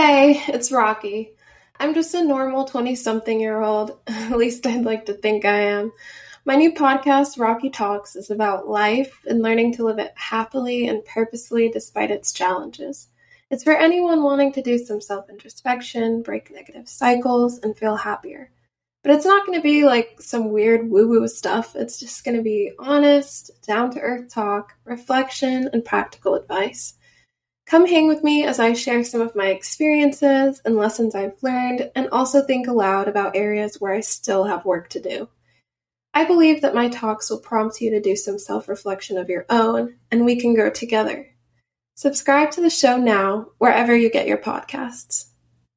Hey, it's Rocky. I'm just a normal 20 something year old. At least I'd like to think I am. My new podcast, Rocky Talks, is about life and learning to live it happily and purposely despite its challenges. It's for anyone wanting to do some self introspection, break negative cycles, and feel happier. But it's not going to be like some weird woo woo stuff. It's just going to be honest, down to earth talk, reflection, and practical advice. Come hang with me as I share some of my experiences and lessons I've learned, and also think aloud about areas where I still have work to do. I believe that my talks will prompt you to do some self reflection of your own, and we can grow together. Subscribe to the show now, wherever you get your podcasts.